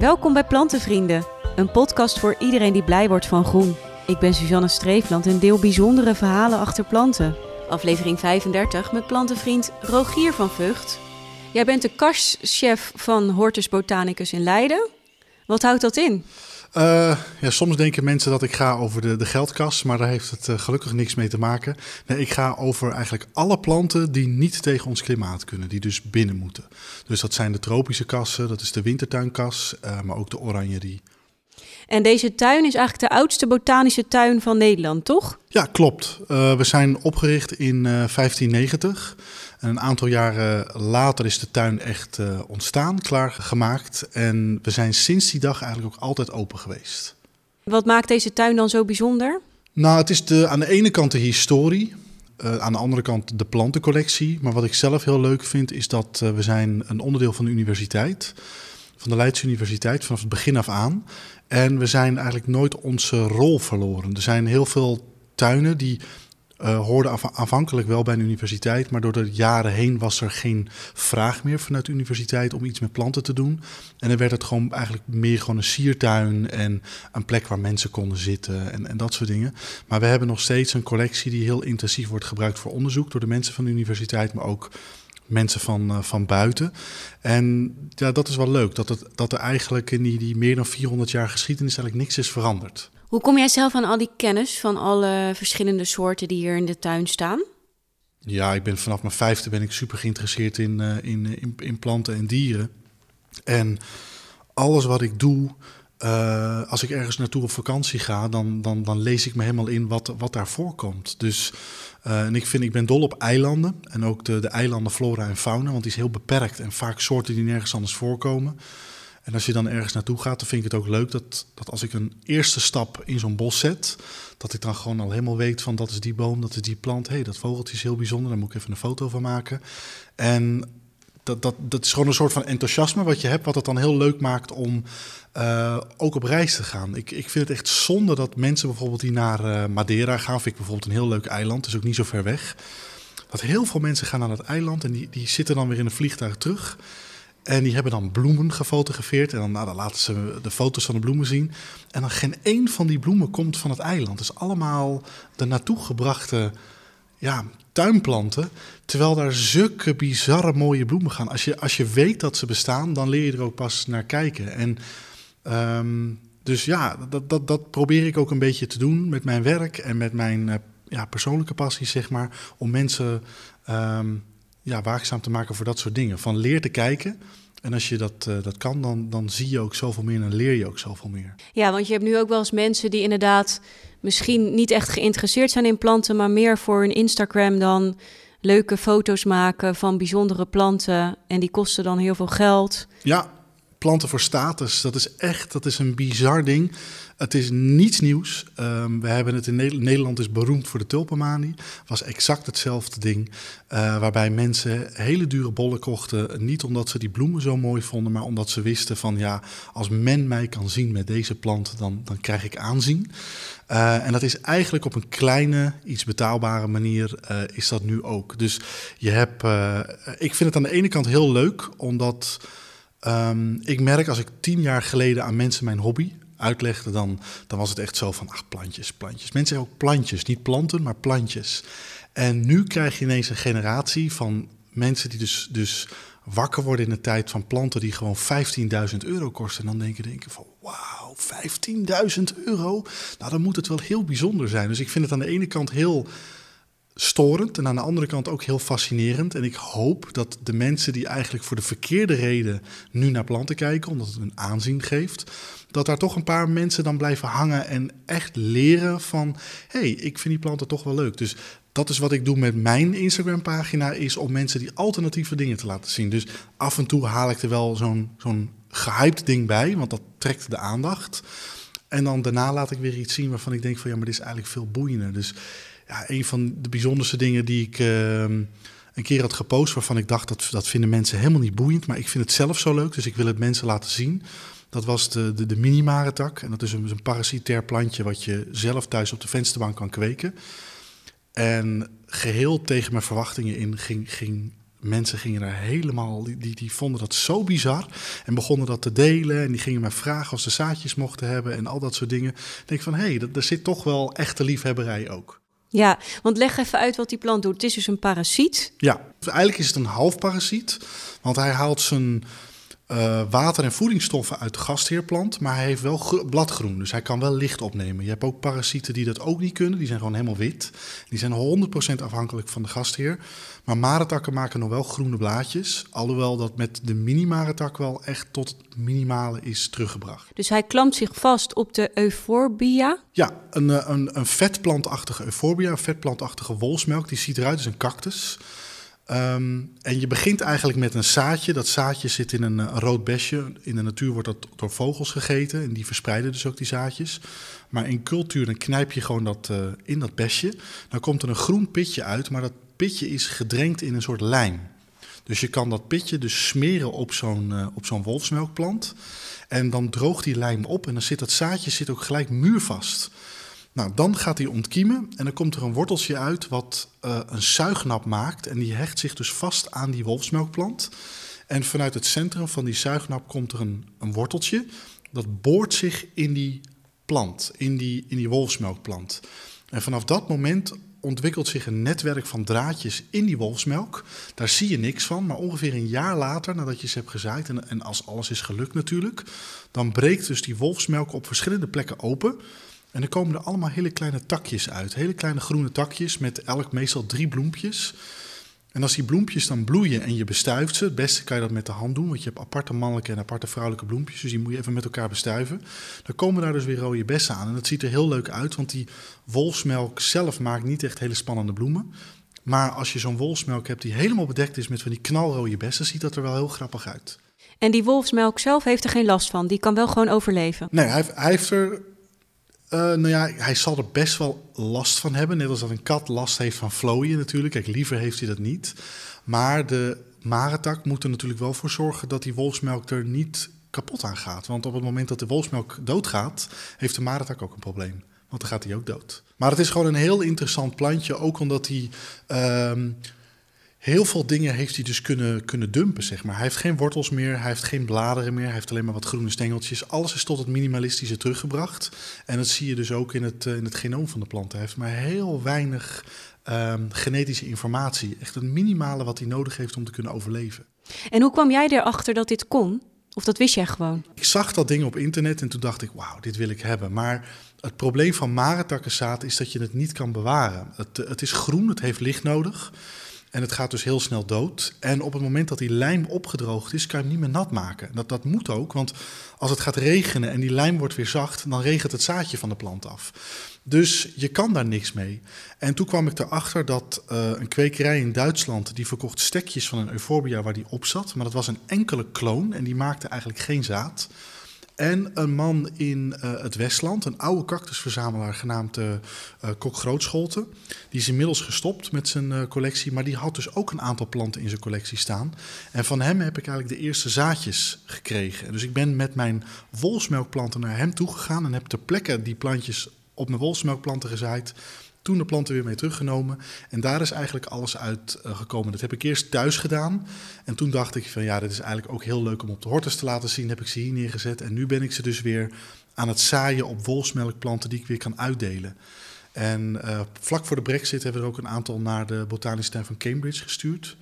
Welkom bij Plantenvrienden, een podcast voor iedereen die blij wordt van groen. Ik ben Suzanne Streefland en deel bijzondere verhalen achter planten. Aflevering 35 met plantenvriend Rogier van Vught. Jij bent de kastchef van Hortus Botanicus in Leiden. Wat houdt dat in? Uh, ja, soms denken mensen dat ik ga over de, de geldkas, maar daar heeft het uh, gelukkig niks mee te maken. Nee, ik ga over eigenlijk alle planten die niet tegen ons klimaat kunnen, die dus binnen moeten. Dus dat zijn de tropische kassen, dat is de wintertuinkas, uh, maar ook de oranjerie. En deze tuin is eigenlijk de oudste botanische tuin van Nederland, toch? Ja, klopt. we zijn opgericht in 1590. En een aantal jaren later is de tuin echt uh, ontstaan, klaargemaakt. En we zijn sinds die dag eigenlijk ook altijd open geweest. Wat maakt deze tuin dan zo bijzonder? Nou, het is de, aan de ene kant de historie. Uh, aan de andere kant de plantencollectie. Maar wat ik zelf heel leuk vind, is dat uh, we zijn een onderdeel van de universiteit. Van de Leidse Universiteit, vanaf het begin af aan. En we zijn eigenlijk nooit onze rol verloren. Er zijn heel veel tuinen die uh, hoorde aanvankelijk wel bij een universiteit, maar door de jaren heen was er geen vraag meer vanuit de universiteit om iets met planten te doen. En dan werd het gewoon eigenlijk meer gewoon een siertuin en een plek waar mensen konden zitten en, en dat soort dingen. Maar we hebben nog steeds een collectie die heel intensief wordt gebruikt voor onderzoek door de mensen van de universiteit, maar ook mensen van, uh, van buiten. En ja, dat is wel leuk, dat, het, dat er eigenlijk in die, die meer dan 400 jaar geschiedenis eigenlijk niks is veranderd. Hoe kom jij zelf aan al die kennis van alle verschillende soorten die hier in de tuin staan? Ja, ik ben vanaf mijn vijfde ben ik super geïnteresseerd in, uh, in, in, in, planten en dieren. En alles wat ik doe, uh, als ik ergens naartoe op vakantie ga, dan, dan, dan lees ik me helemaal in wat, wat daar voorkomt. Dus uh, en ik vind, ik ben dol op eilanden en ook de, de eilanden flora en fauna, want die is heel beperkt en vaak soorten die nergens anders voorkomen. En als je dan ergens naartoe gaat, dan vind ik het ook leuk dat, dat als ik een eerste stap in zo'n bos zet, dat ik dan gewoon al helemaal weet van dat is die boom, dat is die plant. Hé, hey, dat vogeltje is heel bijzonder, daar moet ik even een foto van maken. En dat, dat, dat is gewoon een soort van enthousiasme wat je hebt, wat het dan heel leuk maakt om uh, ook op reis te gaan. Ik, ik vind het echt zonde dat mensen bijvoorbeeld die naar uh, Madeira gaan, vind ik bijvoorbeeld een heel leuk eiland, is ook niet zo ver weg. Dat heel veel mensen gaan naar dat eiland en die, die zitten dan weer in een vliegtuig terug. En die hebben dan bloemen gefotografeerd. En dan, nou, dan laten ze de foto's van de bloemen zien. En dan geen één van die bloemen komt van het eiland. Dus allemaal de naartoe gebrachte ja, tuinplanten. Terwijl daar zulke bizarre mooie bloemen gaan. Als je, als je weet dat ze bestaan, dan leer je er ook pas naar kijken. En um, dus ja, dat, dat, dat probeer ik ook een beetje te doen met mijn werk en met mijn uh, ja, persoonlijke passies, zeg maar. Om mensen um, ja, waakzaam te maken voor dat soort dingen. Van leer te kijken. En als je dat, uh, dat kan, dan, dan zie je ook zoveel meer en leer je ook zoveel meer. Ja, want je hebt nu ook wel eens mensen die inderdaad misschien niet echt geïnteresseerd zijn in planten, maar meer voor hun Instagram dan leuke foto's maken van bijzondere planten. En die kosten dan heel veel geld. Ja, planten voor status, dat is echt dat is een bizar ding. Het is niets nieuws. Um, we hebben het in Nederland, is beroemd voor de tulpenmanie. Was exact hetzelfde ding. Uh, waarbij mensen hele dure bollen kochten. Niet omdat ze die bloemen zo mooi vonden, maar omdat ze wisten van ja, als men mij kan zien met deze plant, dan, dan krijg ik aanzien. Uh, en dat is eigenlijk op een kleine, iets betaalbare manier uh, is dat nu ook. Dus je hebt, ik vind het aan de ene kant heel leuk, omdat um, ik merk als ik tien jaar geleden aan mensen mijn hobby uitlegde, dan, dan was het echt zo van, ach, plantjes, plantjes. Mensen zeggen ook plantjes, niet planten, maar plantjes. En nu krijg je ineens een generatie van mensen die dus, dus wakker worden in de tijd van planten die gewoon 15.000 euro kosten. En dan denken, denken van, wauw, 15.000 euro? Nou, dan moet het wel heel bijzonder zijn. Dus ik vind het aan de ene kant heel storend en aan de andere kant ook heel fascinerend. En ik hoop dat de mensen die eigenlijk voor de verkeerde reden nu naar planten kijken, omdat het een aanzien geeft, dat daar toch een paar mensen dan blijven hangen en echt leren van, hé, hey, ik vind die planten toch wel leuk. Dus dat is wat ik doe met mijn Instagram-pagina, is om mensen die alternatieve dingen te laten zien. Dus af en toe haal ik er wel zo'n zo'n gehyped ding bij, want dat trekt de aandacht. En dan daarna laat ik weer iets zien waarvan ik denk van, ja, maar dit is eigenlijk veel boeiender. Dus een van de bijzonderste dingen die ik uh, een keer had gepost, waarvan ik dacht dat dat vinden mensen helemaal niet boeiend, maar ik vind het zelf zo leuk, dus ik wil het mensen laten zien. Dat was de, de, de. En dat is een, een parasitair plantje wat je zelf thuis op de vensterbank kan kweken. En geheel tegen mijn verwachtingen in ging, ging mensen gingen daar helemaal, die, die, die, vonden dat zo bizar en begonnen dat te delen. En die gingen mij vragen of ze zaadjes mochten hebben en al dat soort dingen. Ik denk van, hé, hey, er zit toch wel echte liefhebberij ook. Ja, want leg even uit wat die plant doet. Het is dus een parasiet. Ja, eigenlijk is het een half parasiet, want hij haalt zijn uh, water- en voedingsstoffen uit de gastheerplant, maar hij heeft wel bladgroen, dus hij kan wel licht opnemen. Je hebt ook parasieten die dat ook niet kunnen, die zijn gewoon helemaal wit. Die zijn 100% afhankelijk van de gastheer. Maar maretakken maken nog wel groene blaadjes, alhoewel dat met de mini-maretak wel echt tot het minimale is teruggebracht. Dus hij klampt zich vast op de euphorbia? Ja, een, eh, een, een vetplantachtige euphorbia, een vetplantachtige wolsmelk, die ziet eruit als een cactus. Ehm, en je begint eigenlijk met een zaadje. Dat zaadje zit in een, een, rood besje. In de natuur wordt dat door vogels gegeten en die verspreiden dus ook die zaadjes. Maar in cultuur dan knijp je gewoon dat uh, in dat besje. Dan komt er een groen pitje uit, maar dat pitje is gedrenkt in een soort lijm. Dus je kan dat pitje dus smeren op zo'n uh, op zo'n wolfsmelkplant. En dan droogt die lijm op en dan zit dat zaadje zit ook gelijk muurvast. Nou, dan gaat hij ontkiemen en dan komt er een worteltje uit wat uh, een zuignap maakt. En die hecht zich dus vast aan die wolfsmelkplant. En vanuit het centrum van die zuignap komt er een, een worteltje. Dat boort zich in die plant, in die, in die wolfsmelkplant. En vanaf dat moment ontwikkelt zich een netwerk van draadjes in die wolfsmelk. Daar zie je niks van, maar ongeveer een jaar later, nadat je ze hebt gezaaid, en, en als alles is gelukt natuurlijk, dan breekt dus die wolfsmelk op verschillende plekken open. En dan komen er allemaal hele kleine takjes uit. Hele kleine groene takjes met elk meestal drie bloempjes. En als die bloempjes dan bloeien en je bestuift ze, het beste kan je dat met de hand doen, want je hebt aparte mannelijke en aparte vrouwelijke bloempjes, dus die moet je even met elkaar bestuiven. Dan komen daar dus weer rode bessen aan en dat ziet er heel leuk uit, want die wolfsmelk zelf maakt niet echt hele spannende bloemen. Maar als je zo'n wolfsmelk hebt die helemaal bedekt is met van die knalrode bessen, ziet dat er wel heel grappig uit. En die wolfsmelk zelf heeft er geen last van, die kan wel gewoon overleven. Nee, hij, hij heeft er uh, nou ja, hij zal er best wel last van hebben. Net als dat een kat last heeft van vlooien natuurlijk. Kijk, liever heeft hij dat niet. Maar de maretak moet er natuurlijk wel voor zorgen dat die wolfsmelk er niet kapot aan gaat. Want op het moment dat de wolfsmelk doodgaat, heeft de maretak ook een probleem. Want dan gaat hij ook dood. Maar het is gewoon een heel interessant plantje. Ook omdat hij... Uh, heel veel dingen heeft hij dus kunnen, kunnen dumpen, zeg maar. Hij heeft geen wortels meer, hij heeft geen bladeren meer, hij heeft alleen maar wat groene stengeltjes. Alles is tot het minimalistische teruggebracht. En dat zie je dus ook in het, eh, in het genoom van de plant. Hij heeft maar heel weinig um, genetische informatie. Echt het minimale wat hij nodig heeft om te kunnen overleven. En hoe kwam jij erachter dat dit kon? Of dat wist jij gewoon? Ik zag dat ding op internet en toen dacht ik, wauw, dit wil ik hebben. Maar het probleem van maretakkenzaad is dat je het niet kan bewaren. Het, het is groen, het heeft licht nodig. En het gaat dus heel snel dood. En op het moment dat die lijm opgedroogd is, kan je hem niet meer nat maken. Dat, dat moet ook, want als het gaat regenen en die lijm wordt weer zacht, dan regent het zaadje van de plant af. Dus je kan daar niks mee. En toen kwam ik erachter dat uh, een kwekerij in Duitsland, die verkocht stekjes van een euphorbia waar die op zat. Maar dat was een enkele kloon en die maakte eigenlijk geen zaad. En een man in uh, het Westland, een oude cactusverzamelaar genaamd uh, Kok Grootscholten. Die is inmiddels gestopt met zijn collectie, maar die had dus ook een aantal planten in zijn collectie staan. En van hem heb ik eigenlijk de eerste zaadjes gekregen. Dus ik ben met mijn wolfsmelkplanten naar hem toegegaan en heb ter plekke die plantjes op mijn wolfsmelkplanten gezaaid. Toen de planten weer mee teruggenomen. En daar is eigenlijk alles uit uh, gekomen. Dat heb ik eerst thuis gedaan. En toen dacht ik van ja, dit is eigenlijk ook heel leuk om op de hortus te laten zien. Heb ik ze hier neergezet. En nu ben ik ze dus weer aan het zaaien op wolfsmelkplanten die ik weer kan uitdelen. En uh, vlak voor de brexit hebben we er ook een aantal naar de botanische tuin van Cambridge gestuurd.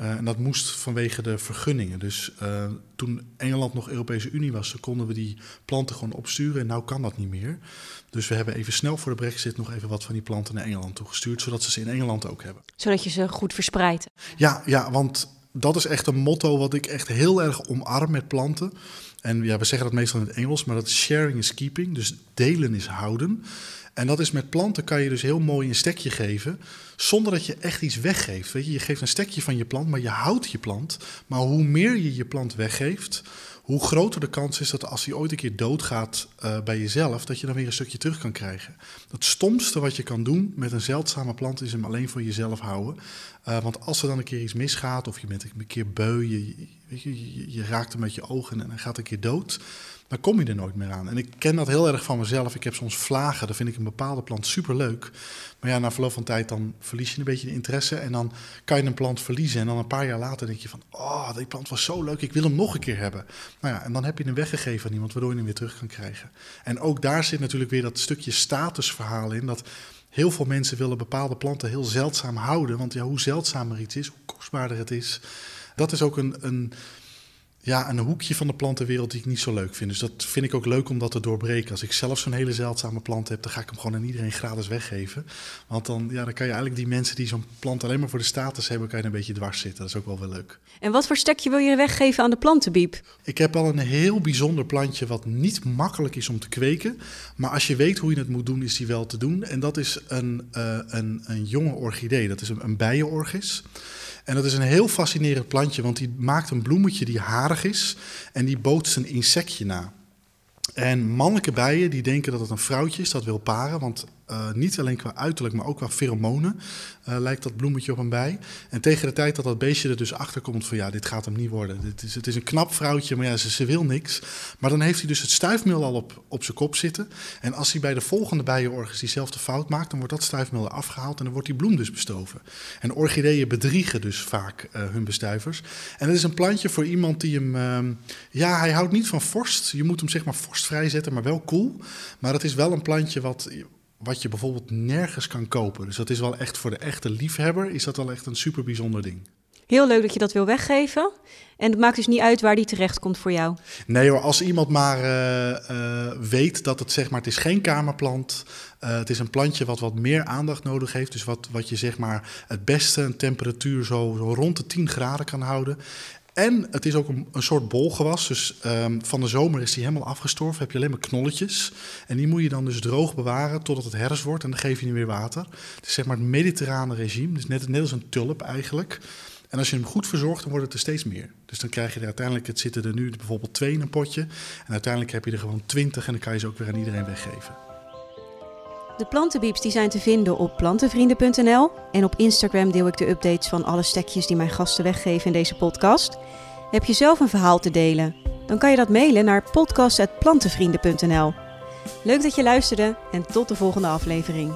Uh, en dat moest vanwege de vergunningen. Dus uh, toen Engeland nog Europese Unie was, konden we die planten gewoon opsturen. En nu kan dat niet meer. Dus we hebben even snel voor de brexit nog even wat van die planten naar Engeland toegestuurd. Zodat ze ze in Engeland ook hebben. Zodat je ze goed verspreidt. Ja, ja, want dat is echt een motto wat ik echt heel erg omarm met planten. En ja, we zeggen dat meestal in het Engels, maar dat sharing is keeping. Dus delen is houden. En dat is met planten kan je dus heel mooi een stekje geven, zonder dat je echt iets weggeeft. Weet je, je geeft een stekje van je plant, maar je houdt je plant. Maar hoe meer je je plant weggeeft, hoe groter de kans is dat als hij ooit een keer doodgaat uh, bij jezelf, dat je dan weer een stukje terug kan krijgen. Het stomste wat je kan doen met een zeldzame plant is hem alleen voor jezelf houden. Uh, want als er dan een keer iets misgaat, of je bent een keer beu, je, je, je, je raakt hem met je ogen en hij gaat een keer dood dan kom je er nooit meer aan. En ik ken dat heel erg van mezelf. Ik heb soms vlagen, dan vind ik een bepaalde plant superleuk. Maar ja, na verloop van tijd dan verlies je een beetje de interesse. En dan kan je een plant verliezen. En dan een paar jaar later denk je van, oh, die plant was zo leuk, ik wil hem nog een keer hebben. Nou ja, en dan heb je hem weggegeven aan iemand, waardoor je hem weer terug kan krijgen. En ook daar zit natuurlijk weer dat stukje statusverhaal in. Dat heel veel mensen willen bepaalde planten heel zeldzaam houden. Want ja, hoe zeldzamer iets is, hoe kostbaarder het is. Dat is ook een, een ja, een hoekje van de plantenwereld die ik niet zo leuk vind. Dus dat vind ik ook leuk om dat te doorbreken. Als ik zelf zo'n hele zeldzame plant heb, dan ga ik hem gewoon aan iedereen gratis weggeven. Want dan, ja, dan kan je eigenlijk die mensen die zo'n plant alleen maar voor de status hebben, kan je een beetje dwars zitten. Dat is ook wel wel leuk. En wat voor stekje wil je weggeven aan de plantenbiep? Ik heb al een heel bijzonder plantje wat niet makkelijk is om te kweken. Maar als je weet hoe je het moet doen, is die wel te doen. En dat is een, uh, een, een jonge orchidee. Dat is een, een bijenorchis. En dat is een heel fascinerend plantje, want die maakt een bloemetje die harig is en die bootst een insectje na. En mannelijke bijen die denken dat het een vrouwtje is dat wil paren, want uh, niet alleen qua uiterlijk, maar ook qua pheromonen uh, lijkt dat bloemetje op een bij. En tegen de tijd dat dat beestje er dus achter komt van ja, dit gaat hem niet worden. Dit is, het is een knap vrouwtje, maar ja, ze, ze, wil niks. Maar dan heeft hij dus het stuifmeel al op, op zijn kop zitten. En als hij bij de volgende bijenorgis diezelfde fout maakt, dan wordt dat stuifmeel afgehaald en dan wordt die bloem dus bestoven. En orchideeën bedriegen dus vaak uh, hun bestuivers. En het is een plantje voor iemand die hem, uh, ja, hij houdt niet van vorst. Je moet hem zeg maar vorstvrij zetten, maar wel koel. Cool. Maar het is wel een plantje wat wat je bijvoorbeeld nergens kan kopen. Dus dat is wel echt voor de echte liefhebber, is dat wel echt een super bijzonder ding. Heel leuk dat je dat wil weggeven. En het maakt dus niet uit waar die terecht komt voor jou. Nee hoor, als iemand maar uh, uh, weet dat het zeg maar, het is geen kamerplant. Uh, het is een plantje wat wat meer aandacht nodig heeft. Dus wat, wat je zeg maar het beste een temperatuur zo, zo rond de 10 graden kan houden. En het is ook een, soort bolgewas. Dus um, van de zomer is die helemaal afgestorven. Heb je alleen maar knolletjes. En die moet je dan dus droog bewaren totdat het herfst wordt. En dan geef je niet weer water. Het is zeg maar het mediterrane regime. Dus net, net als een tulp eigenlijk. En als je hem goed verzorgt, dan wordt het er steeds meer. Dus dan krijg je er uiteindelijk, het zitten er nu bijvoorbeeld twee in een potje. En uiteindelijk heb je er gewoon twintig en dan kan je ze ook weer aan iedereen weggeven. De plantenbieps die zijn te vinden op plantenvrienden.nl. En op Instagram deel ik de updates van alle stekjes die mijn gasten weggeven in deze podcast. Heb je zelf een verhaal te delen? Dan kan je dat mailen naar podcast.plantenvrienden.nl. Leuk dat je luisterde en tot de volgende aflevering.